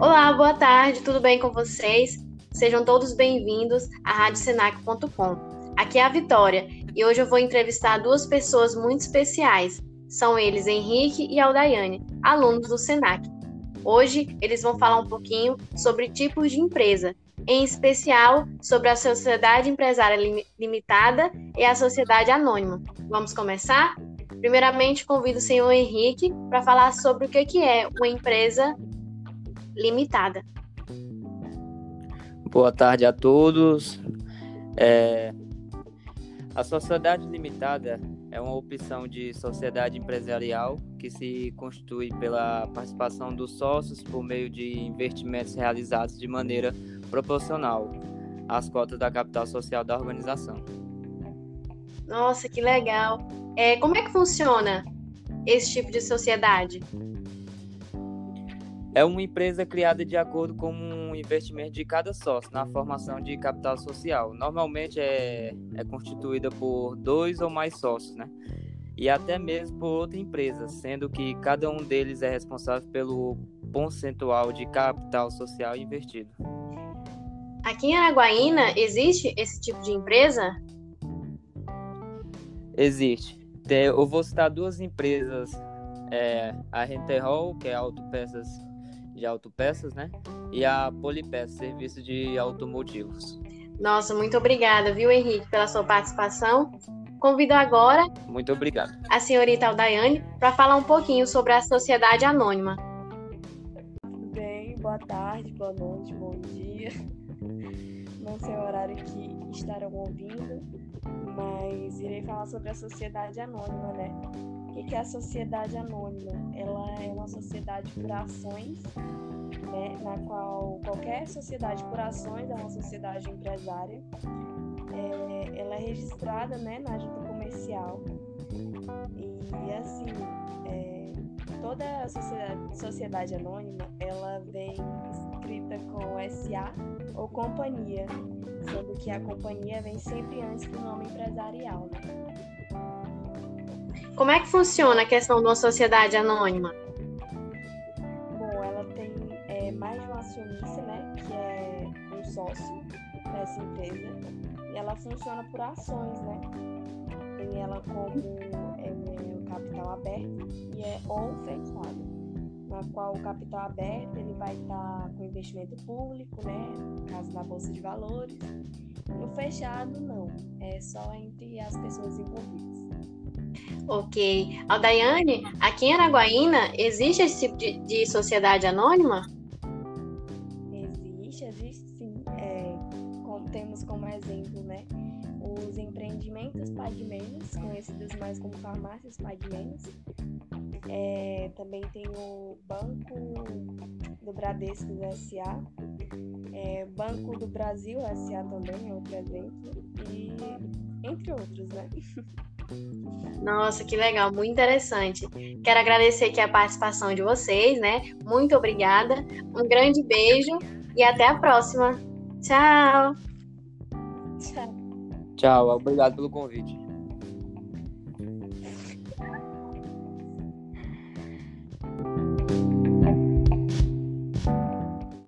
Olá, boa tarde, tudo bem com vocês? Sejam todos bem-vindos à RádioSenac.com. Aqui é a Vitória e hoje eu vou entrevistar duas pessoas muito especiais. São eles Henrique e Aldaiane, alunos do Senac. Hoje eles vão falar um pouquinho sobre tipos de empresa, em especial sobre a Sociedade Empresária Limitada e a Sociedade Anônima. Vamos começar? Primeiramente, convido o senhor Henrique para falar sobre o que é uma empresa limitada. Boa tarde a todos. É... A sociedade limitada é uma opção de sociedade empresarial que se constitui pela participação dos sócios por meio de investimentos realizados de maneira proporcional às cotas da capital social da organização. Nossa, que legal! É, como é que funciona esse tipo de sociedade? É uma empresa criada de acordo com um investimento de cada sócio na formação de capital social. Normalmente é, é constituída por dois ou mais sócios, né? E até mesmo por outra empresa, sendo que cada um deles é responsável pelo percentual de capital social investido. Aqui em Araguaína existe esse tipo de empresa? Existe. Eu vou citar duas empresas, é, a Renterol, que é autopeças de autopeças, né? E a Polipeça, serviço de automotivos. Nossa, muito obrigada, viu, Henrique, pela sua participação. Convido agora muito obrigado. a senhorita Aldaiane para falar um pouquinho sobre a Sociedade Anônima. Tudo bem, boa tarde, boa noite, bom dia. Não sei o horário que estarão ouvindo, mas irei falar sobre a Sociedade Anônima, né? O que é a sociedade anônima? Ela é uma sociedade por ações, né, na qual qualquer sociedade por ações é uma sociedade empresária. É, ela é registrada né, na junta comercial. E, assim, é, toda a sociedade, sociedade anônima ela vem escrita com SA ou companhia, sendo que a companhia vem sempre antes do nome empresarial. Né? Como é que funciona a questão de uma sociedade anônima? Bom, ela tem é, mais de um acionista, né, que é um sócio dessa empresa, e ela funciona por ações, né? Tem ela como é, o capital aberto e é ou fechado, na qual o capital aberto ele vai estar com investimento público, né, no caso na bolsa de valores. No fechado não, é só entre as pessoas envolvidas. Ok. Aldaiane, aqui em Araguaína, existe esse tipo de, de sociedade anônima? Existe, existe sim. É, temos como exemplo, né? Os empreendimentos Pague Menos, conhecidos mais como farmácias Pague Menos. É, também tem o Banco do Bradesco do SA, é, Banco do Brasil SA também é outro exemplo, e entre outros, né? Nossa, que legal, muito interessante. Quero agradecer aqui a participação de vocês, né? Muito obrigada. Um grande beijo e até a próxima. Tchau. Tchau. Tchau, obrigado pelo convite.